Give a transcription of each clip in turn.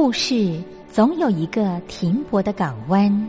故事总有一个停泊的港湾。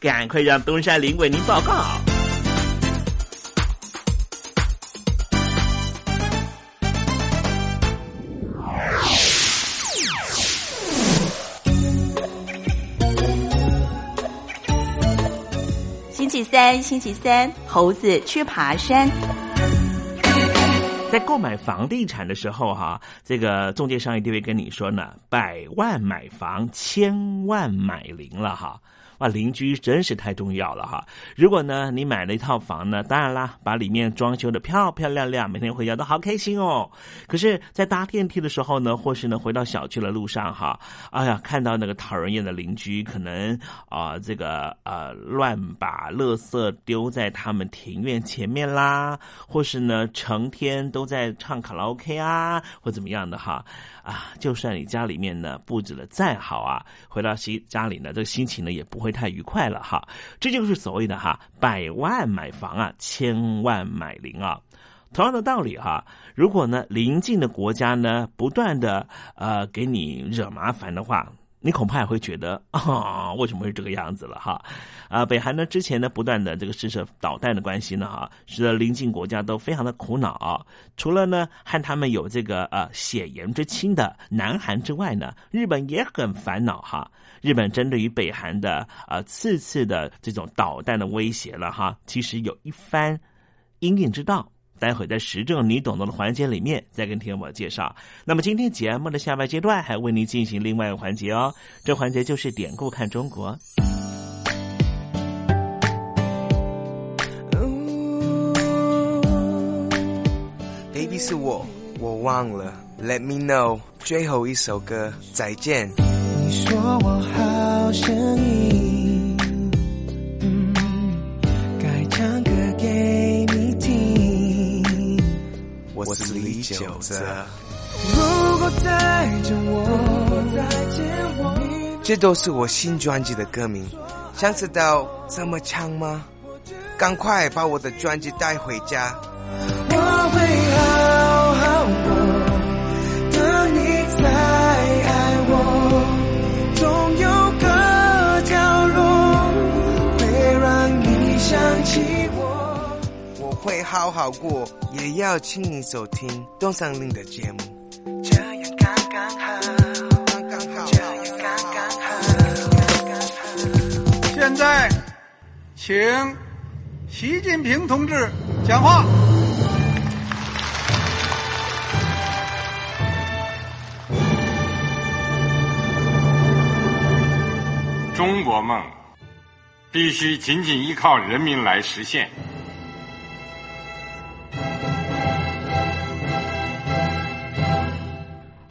赶快让东山林为您报告。星期三，星期三，猴子去爬山。在购买房地产的时候，哈，这个中介商一定会跟你说呢：百万买房，千万买零了，哈。哇，邻居真是太重要了哈！如果呢，你买了一套房呢，当然啦，把里面装修的漂漂亮亮，每天回家都好开心哦。可是，在搭电梯的时候呢，或是呢回到小区的路上哈，哎呀，看到那个讨人厌的邻居，可能啊，这个呃，乱把垃圾丢在他们庭院前面啦，或是呢，成天都在唱卡拉 OK 啊，或怎么样的哈。啊，就算你家里面呢布置的再好啊，回到心家里呢，这个心情呢也不会太愉快了哈。这就是所谓的哈，百万买房啊，千万买零啊。同样的道理哈，如果呢邻近的国家呢不断的呃给你惹麻烦的话。你恐怕也会觉得啊，为什么会这个样子了哈？啊，北韩呢之前呢不断的这个试射导弹的关系呢哈，使得邻近国家都非常的苦恼。除了呢和他们有这个呃血缘之亲的南韩之外呢，日本也很烦恼哈。日本针对于北韩的呃次次的这种导弹的威胁了哈，其实有一番应应之道。待会在时政你懂得的环节里面再跟听众朋友介绍。那么今天节目的下半阶段还为您进行另外一个环节哦，这环节就是典故看中国。Baby 是我，我忘了。Let me know，最后一首歌，再见。你说我好声音，我是李九泽。如果再见我，这都是我新专辑的歌名。想知道怎么唱吗？赶快把我的专辑带回家。我会好好好过，也要请你收听东山林的节目。这样刚刚好，刚刚好，这样刚刚好。现在，请习近平同志讲话。中国梦必须紧紧依靠人民来实现。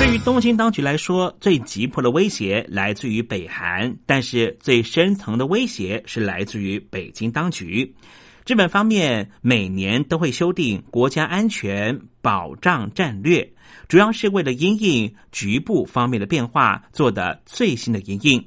对于东京当局来说，最急迫的威胁来自于北韩，但是最深层的威胁是来自于北京当局。日本方面每年都会修订国家安全保障战略，主要是为了因应局部方面的变化做的最新的因应。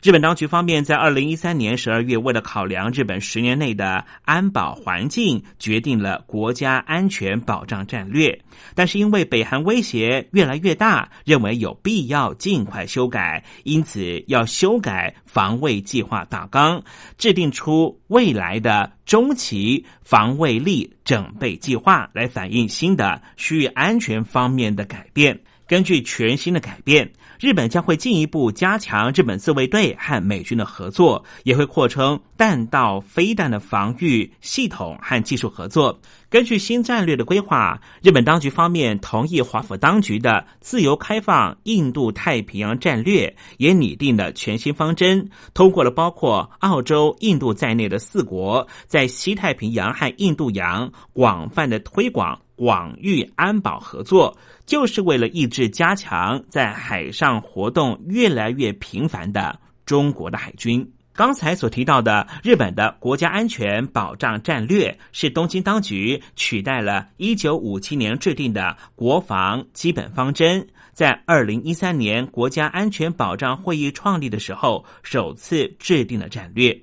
日本当局方面在二零一三年十二月，为了考量日本十年内的安保环境，决定了国家安全保障战略。但是因为北韩威胁越来越大，认为有必要尽快修改，因此要修改防卫计划大纲，制定出未来的中期防卫力整备计划，来反映新的区域安全方面的改变。根据全新的改变。日本将会进一步加强日本自卫队和美军的合作，也会扩充弹道飞弹的防御系统和技术合作。根据新战略的规划，日本当局方面同意华府当局的自由开放印度太平洋战略，也拟定了全新方针，通过了包括澳洲、印度在内的四国在西太平洋和印度洋广泛的推广广域安保合作。就是为了抑制加强在海上活动越来越频繁的中国的海军。刚才所提到的日本的国家安全保障战略，是东京当局取代了一九五七年制定的国防基本方针，在二零一三年国家安全保障会议创立的时候首次制定的战略。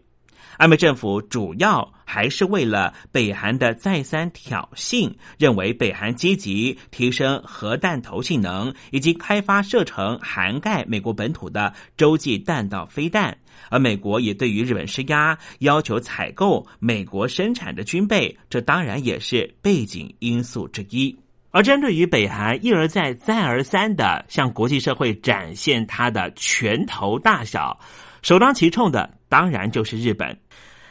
安倍政府主要还是为了北韩的再三挑衅，认为北韩积极提升核弹头性能，以及开发射程涵盖美国本土的洲际弹道飞弹，而美国也对于日本施压，要求采购美国生产的军备，这当然也是背景因素之一。而针对于北韩一而再、再而三的向国际社会展现它的拳头大小。首当其冲的当然就是日本。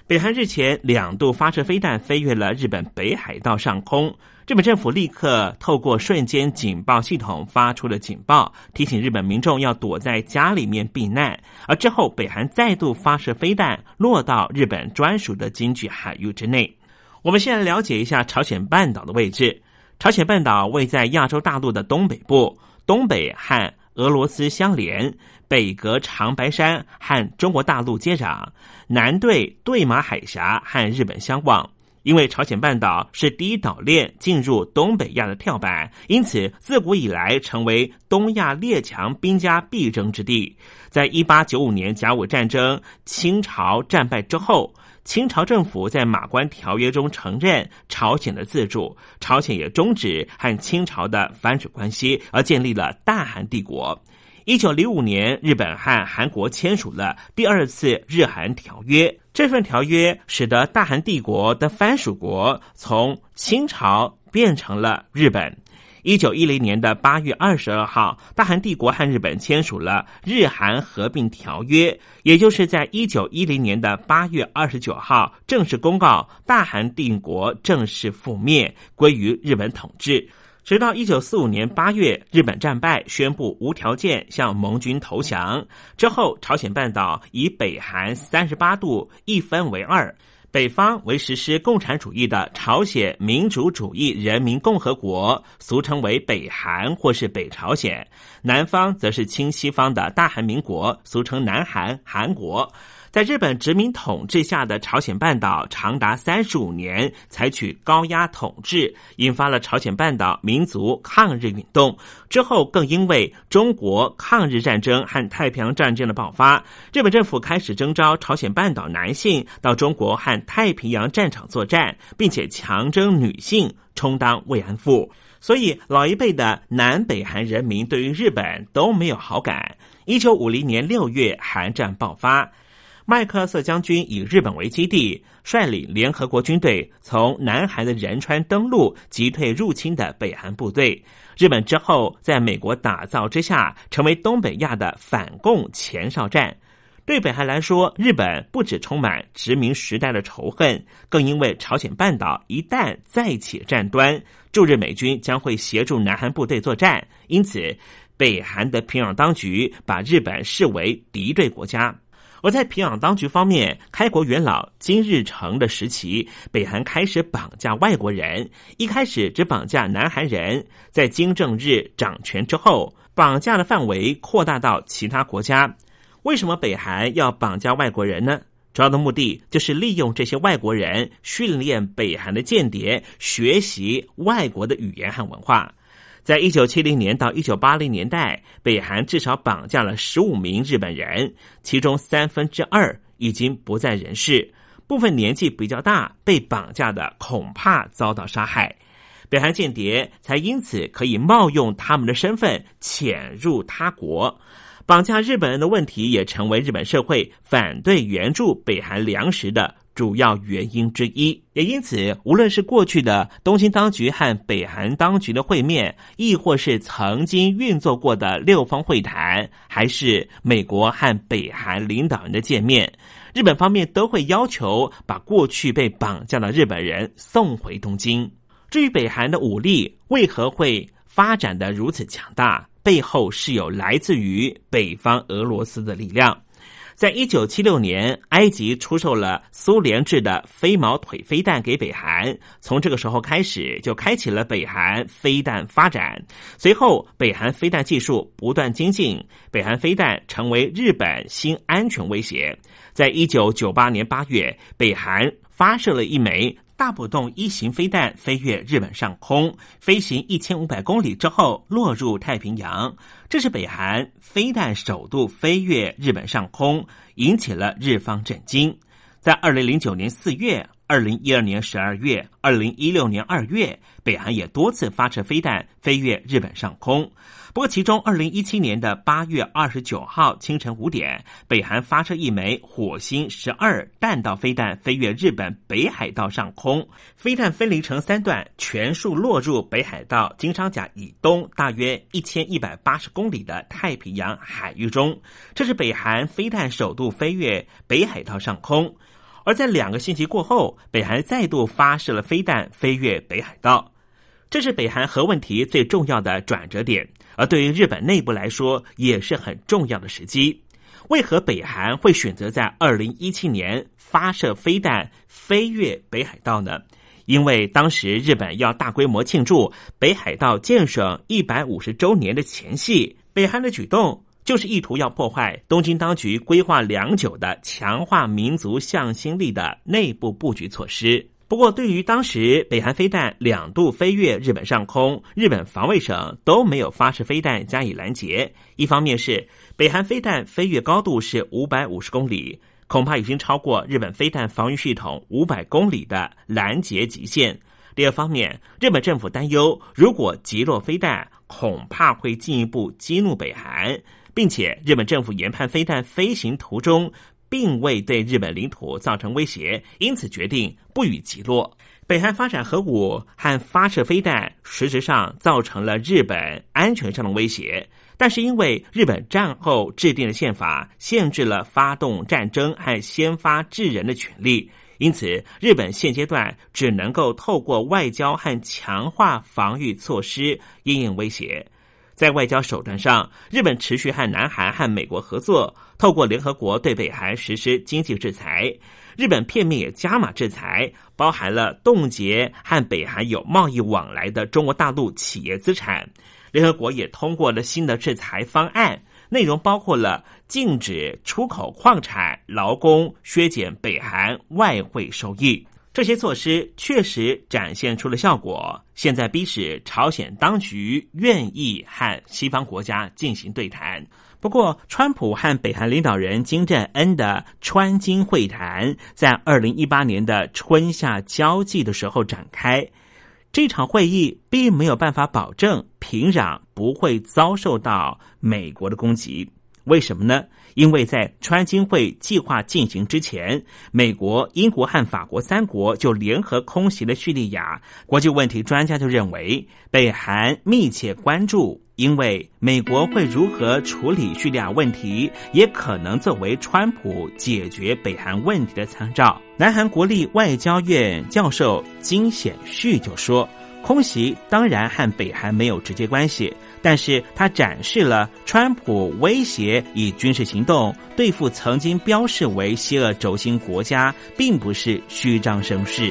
北韩日前两度发射飞弹飞越了日本北海道上空，日本政府立刻透过瞬间警报系统发出了警报，提醒日本民众要躲在家里面避难。而之后，北韩再度发射飞弹落到日本专属的经济海域之内。我们先来了解一下朝鲜半岛的位置。朝鲜半岛位在亚洲大陆的东北部，东北和俄罗斯相连。北隔长白山和中国大陆接壤，南对对马海峡和日本相望。因为朝鲜半岛是第一岛链进入东北亚的跳板，因此自古以来成为东亚列强兵家必争之地。在一八九五年甲午战争清朝战败之后，清朝政府在马关条约中承认朝鲜的自主，朝鲜也终止和清朝的藩属关系，而建立了大韩帝国。一九零五年，日本和韩国签署了第二次日韩条约。这份条约使得大韩帝国的藩属国从清朝变成了日本。一九一零年的八月二十二号，大韩帝国和日本签署了日韩合并条约，也就是在一九一零年的八月二十九号正式公告大韩帝国正式覆灭，归于日本统治。直到一九四五年八月，日本战败，宣布无条件向盟军投降。之后，朝鲜半岛以北韩三十八度一分为二，北方为实施共产主义的朝鲜民主主义人民共和国，俗称为北韩或是北朝鲜；南方则是亲西方的大韩民国，俗称南韩韩国。在日本殖民统治下的朝鲜半岛长达三十五年采取高压统治，引发了朝鲜半岛民族抗日运动。之后更因为中国抗日战争和太平洋战争的爆发，日本政府开始征召朝鲜半岛男性到中国和太平洋战场作战，并且强征女性充当慰安妇。所以老一辈的南北韩人民对于日本都没有好感。一九五零年六月，韩战爆发。麦克瑟将军以日本为基地，率领联合国军队从南韩的仁川登陆，击退入侵的北韩部队。日本之后在美国打造之下，成为东北亚的反共前哨站。对北韩来说，日本不止充满殖民时代的仇恨，更因为朝鲜半岛一旦再起战端，驻日美军将会协助南韩部队作战，因此北韩的平壤当局把日本视为敌对国家。而在平壤当局方面，开国元老金日成的时期，北韩开始绑架外国人。一开始只绑架南韩人，在金正日掌权之后，绑架的范围扩大到其他国家。为什么北韩要绑架外国人呢？主要的目的就是利用这些外国人训练北韩的间谍，学习外国的语言和文化。在一九七零年到一九八零年代，北韩至少绑架了十五名日本人，其中三分之二已经不在人世，部分年纪比较大，被绑架的恐怕遭到杀害。北韩间谍才因此可以冒用他们的身份潜入他国，绑架日本人的问题也成为日本社会反对援助北韩粮食的。主要原因之一，也因此，无论是过去的东京当局和北韩当局的会面，亦或是曾经运作过的六方会谈，还是美国和北韩领导人的见面，日本方面都会要求把过去被绑架的日本人送回东京。至于北韩的武力为何会发展的如此强大，背后是有来自于北方俄罗斯的力量。在一九七六年，埃及出售了苏联制的飞毛腿飞弹给北韩，从这个时候开始，就开启了北韩飞弹发展。随后，北韩飞弹技术不断精进，北韩飞弹成为日本新安全威胁。在一九九八年八月，北韩发射了一枚。大浦洞一型飞弹飞越日本上空，飞行一千五百公里之后落入太平洋。这是北韩飞弹首度飞越日本上空，引起了日方震惊。在二零零九年四月、二零一二年十二月、二零一六年二月，北韩也多次发射飞弹飞越日本上空。不过，其中二零一七年的八月二十九号清晨五点，北韩发射一枚火星十二弹道飞弹飞越日本北海道上空，飞弹分离成三段，全数落入北海道金商甲以东大约一千一百八十公里的太平洋海域中。这是北韩飞弹首度飞越北海道上空，而在两个星期过后，北韩再度发射了飞弹飞越北海道。这是北韩核问题最重要的转折点，而对于日本内部来说也是很重要的时机。为何北韩会选择在二零一七年发射飞弹飞越北海道呢？因为当时日本要大规模庆祝北海道建设一百五十周年的前夕，北韩的举动就是意图要破坏东京当局规划良久的强化民族向心力的内部布局措施。不过，对于当时北韩飞弹两度飞越日本上空，日本防卫省都没有发射飞弹加以拦截。一方面是北韩飞弹飞越高度是五百五十公里，恐怕已经超过日本飞弹防御系统五百公里的拦截极限；第二方面，日本政府担忧，如果击落飞弹，恐怕会进一步激怒北韩，并且日本政府研判飞弹飞行途中。并未对日本领土造成威胁，因此决定不予击落。北韩发展核武和发射飞弹，实质上造成了日本安全上的威胁。但是因为日本战后制定的宪法限制了发动战争和先发制人的权利，因此日本现阶段只能够透过外交和强化防御措施应应威胁。在外交手段上，日本持续和南韩和美国合作，透过联合国对北韩实施经济制裁。日本片面也加码制裁，包含了冻结和北韩有贸易往来的中国大陆企业资产。联合国也通过了新的制裁方案，内容包括了禁止出口矿产、劳工，削减北韩外汇收益。这些措施确实展现出了效果，现在逼使朝鲜当局愿意和西方国家进行对谈。不过，川普和北韩领导人金正恩的川金会谈在二零一八年的春夏交际的时候展开，这场会议并没有办法保证平壤不会遭受到美国的攻击。为什么呢？因为在川金会计划进行之前，美国、英国和法国三国就联合空袭了叙利亚。国际问题专家就认为，北韩密切关注，因为美国会如何处理叙利亚问题，也可能作为川普解决北韩问题的参照。南韩国立外交院教授金显旭就说。空袭当然和北韩没有直接关系，但是他展示了川普威胁以军事行动对付曾经标示为邪恶轴心国家，并不是虚张声势。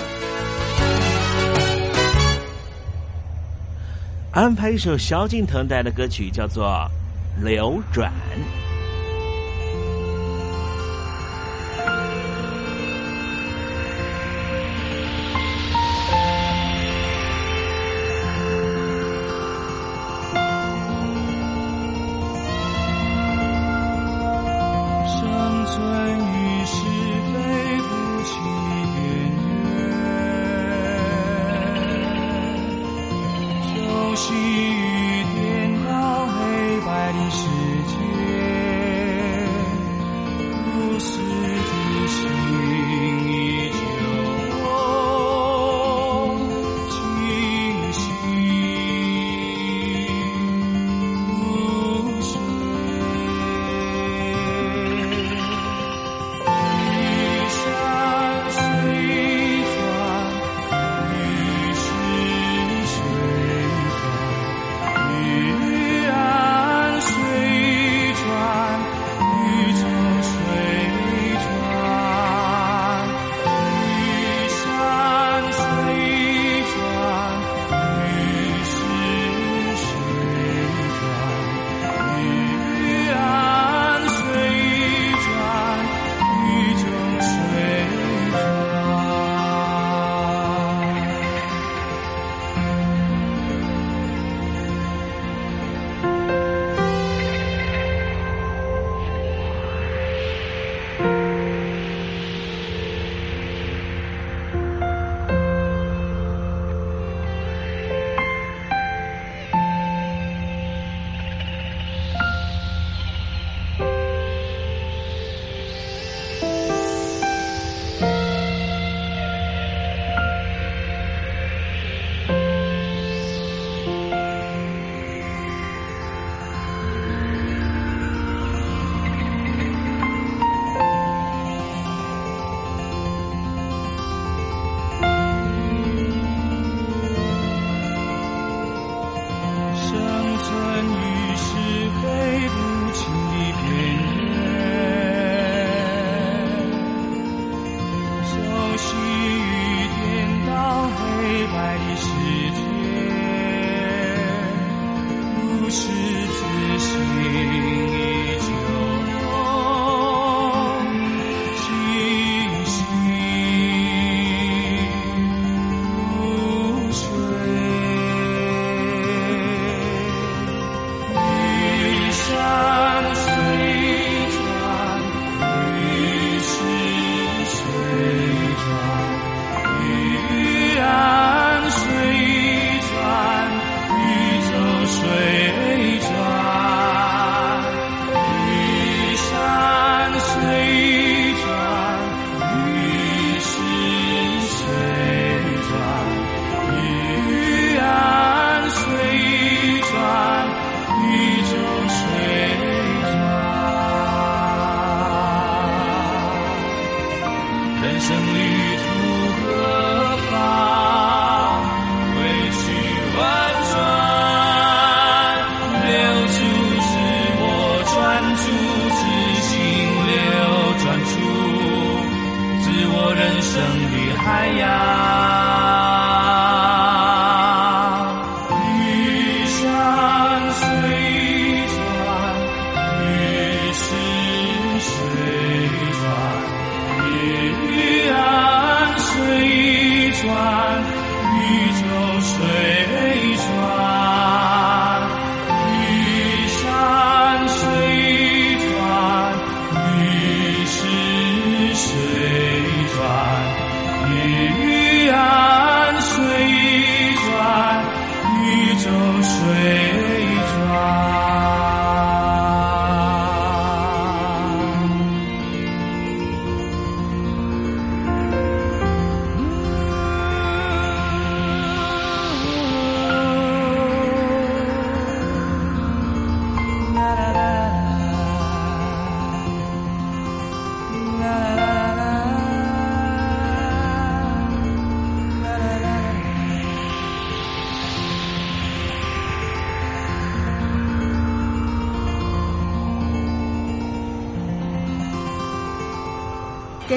安排一首萧敬腾带的歌曲，叫做《流转》。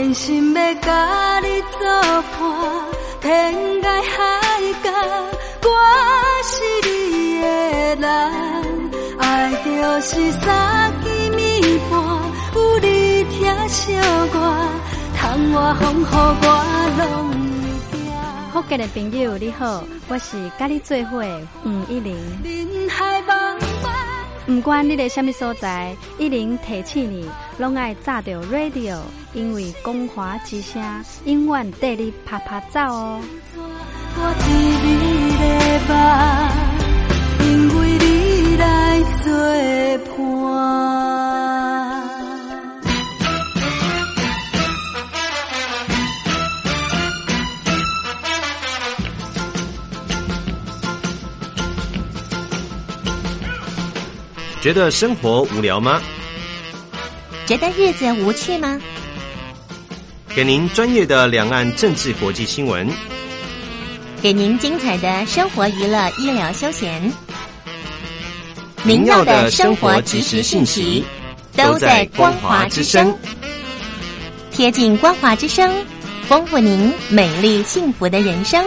真心要甲你作伴，天涯海角，我是你的人。爱就是三更暝半，有你听小歌，窗外风雨我拢会惊。福建的朋友你好，我是甲你做伙黄一玲。人海茫茫。不管你在什么所在，一零提起你，拢爱炸着 radio，因为光华之声永远带你啪啪走哦。我因为你来做伴。觉得生活无聊吗？觉得日子无趣吗？给您专业的两岸政治国际新闻，给您精彩的生活娱乐医疗休闲，您要的生活即时信息都在光华之声，贴近光华之声，丰富您美丽幸福的人生。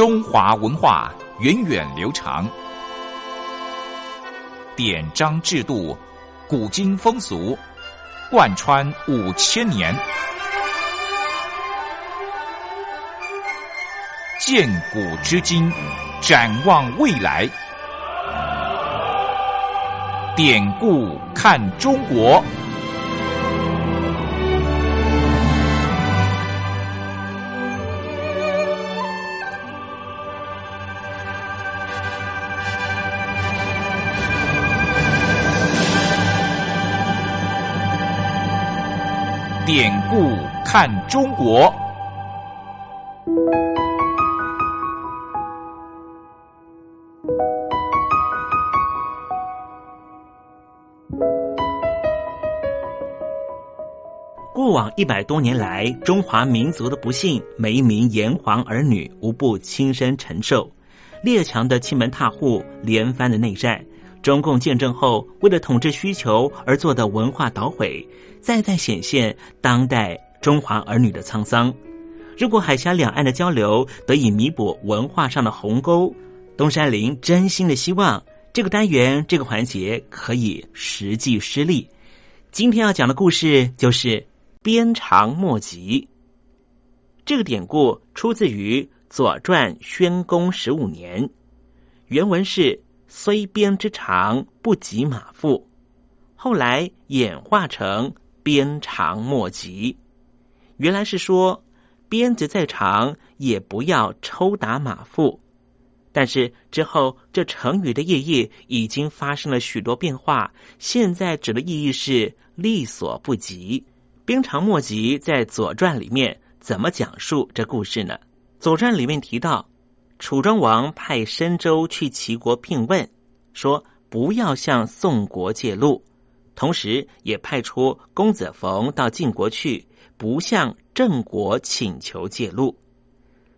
中华文化源远流长，典章制度、古今风俗贯穿五千年，鉴古知今，展望未来。典故看中国。典故看中国。过往一百多年来，中华民族的不幸，每一名炎黄儿女无不亲身承受。列强的欺门踏户，连番的内战。中共建政后，为了统治需求而做的文化捣毁，再再显现当代中华儿女的沧桑。如果海峡两岸的交流得以弥补文化上的鸿沟，东山林真心的希望这个单元这个环节可以实际施力。今天要讲的故事就是“鞭长莫及”。这个典故出自于《左传》宣公十五年，原文是。虽鞭之长不及马腹，后来演化成鞭长莫及。原来是说鞭子再长也不要抽打马腹，但是之后这成语的意义已经发生了许多变化，现在指的意义是力所不及。鞭长莫及在《左传》里面怎么讲述这故事呢？《左传》里面提到。楚庄王派申州去齐国聘问，说不要向宋国借路，同时也派出公子冯到晋国去，不向郑国请求借路。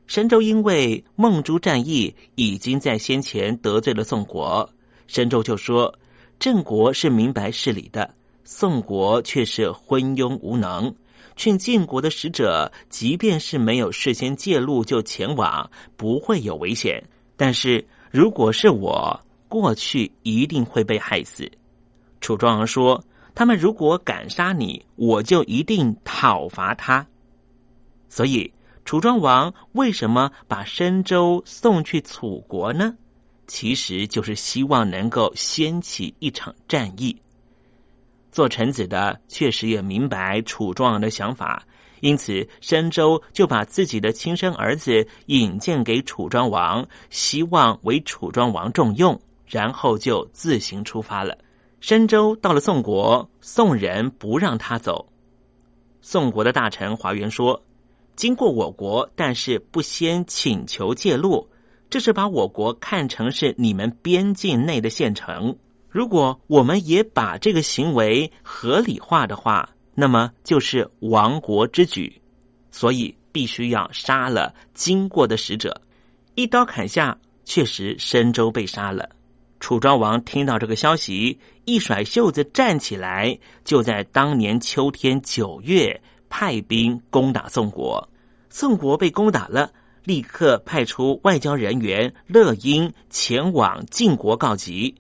申州因为孟珠战役已经在先前得罪了宋国，申州就说郑国是明白事理的，宋国却是昏庸无能。劝晋国的使者，即便是没有事先介入就前往，不会有危险。但是如果是我过去，一定会被害死。楚庄王说：“他们如果敢杀你，我就一定讨伐他。”所以楚庄王为什么把申州送去楚国呢？其实就是希望能够掀起一场战役。做臣子的确实也明白楚庄王的想法，因此申州就把自己的亲生儿子引荐给楚庄王，希望为楚庄王重用，然后就自行出发了。申州到了宋国，宋人不让他走。宋国的大臣华元说：“经过我国，但是不先请求借路，这是把我国看成是你们边境内的县城。”如果我们也把这个行为合理化的话，那么就是亡国之举，所以必须要杀了经过的使者，一刀砍下。确实，申州被杀了。楚庄王听到这个消息，一甩袖子站起来，就在当年秋天九月派兵攻打宋国。宋国被攻打了，立刻派出外交人员乐英前往晋国告急。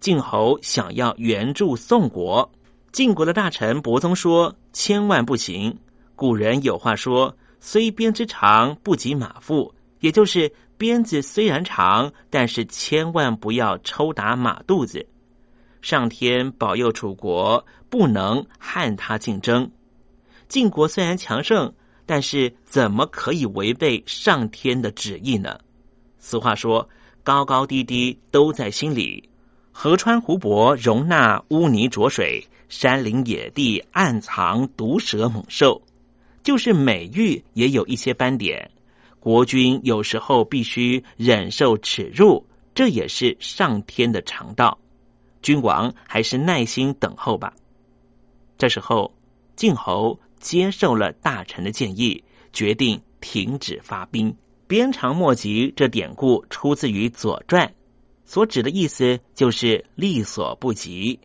晋侯想要援助宋国，晋国的大臣伯宗说：“千万不行！古人有话说，虽鞭之长不及马腹，也就是鞭子虽然长，但是千万不要抽打马肚子。上天保佑楚国不能和他竞争。晋国虽然强盛，但是怎么可以违背上天的旨意呢？俗话说：“高高低低都在心里。”河川湖泊容纳污泥浊水，山林野地暗藏毒蛇猛兽，就是美玉也有一些斑点。国君有时候必须忍受耻辱，这也是上天的常道。君王还是耐心等候吧。这时候，晋侯接受了大臣的建议，决定停止发兵。鞭长莫及这典故出自于《左传》，所指的意思就是力所不及。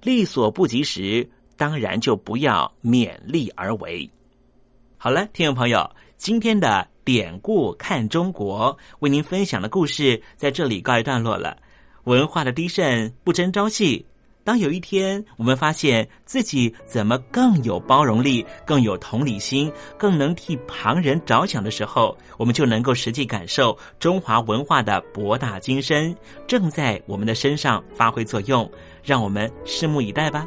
力所不及时，当然就不要勉力而为。好了，听众朋友，今天的典故看中国为您分享的故事在这里告一段落了。文化的低渗不争朝气。当有一天我们发现自己怎么更有包容力、更有同理心、更能替旁人着想的时候，我们就能够实际感受中华文化的博大精深正在我们的身上发挥作用。让我们拭目以待吧。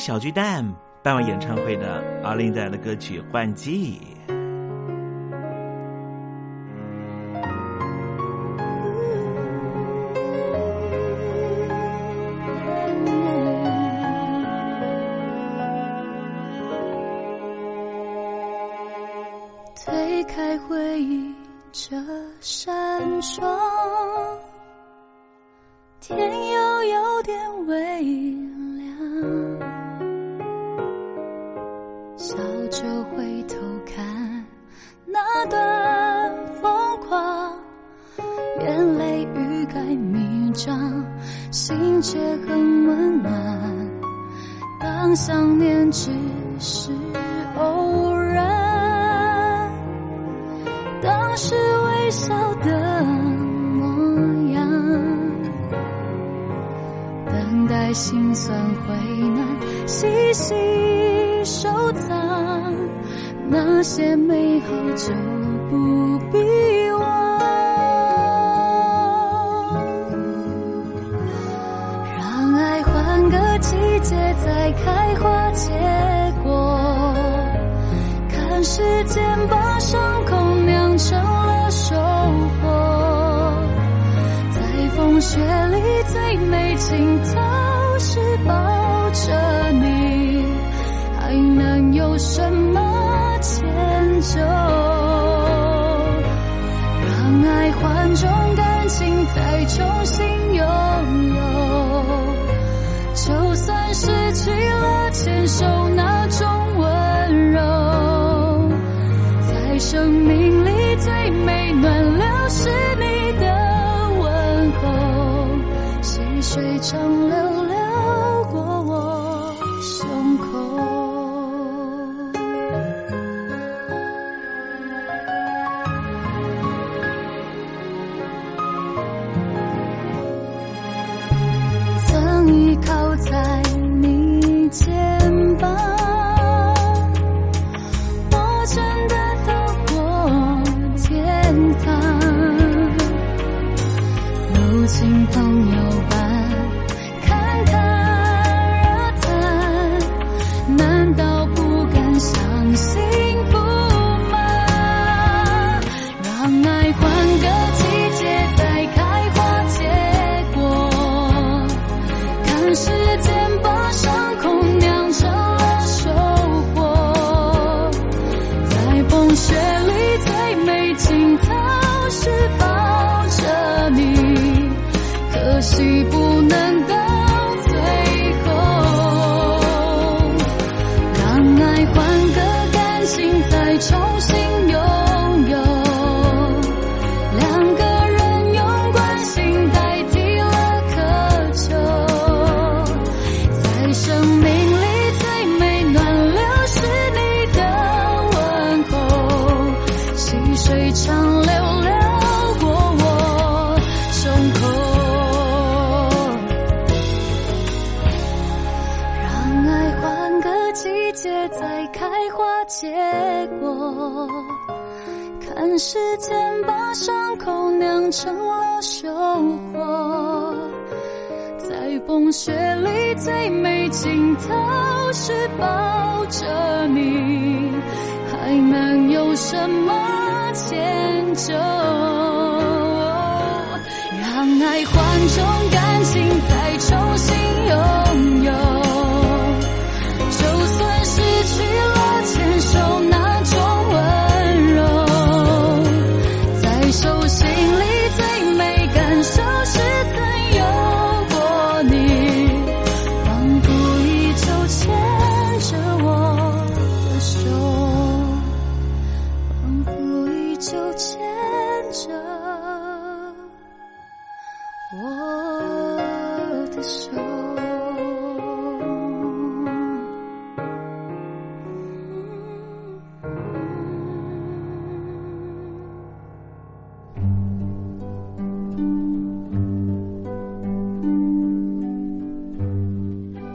小巨蛋办完演唱会的阿林带来的歌曲《换季》。心酸回暖，细细收藏那些美好就不必用心朋友吧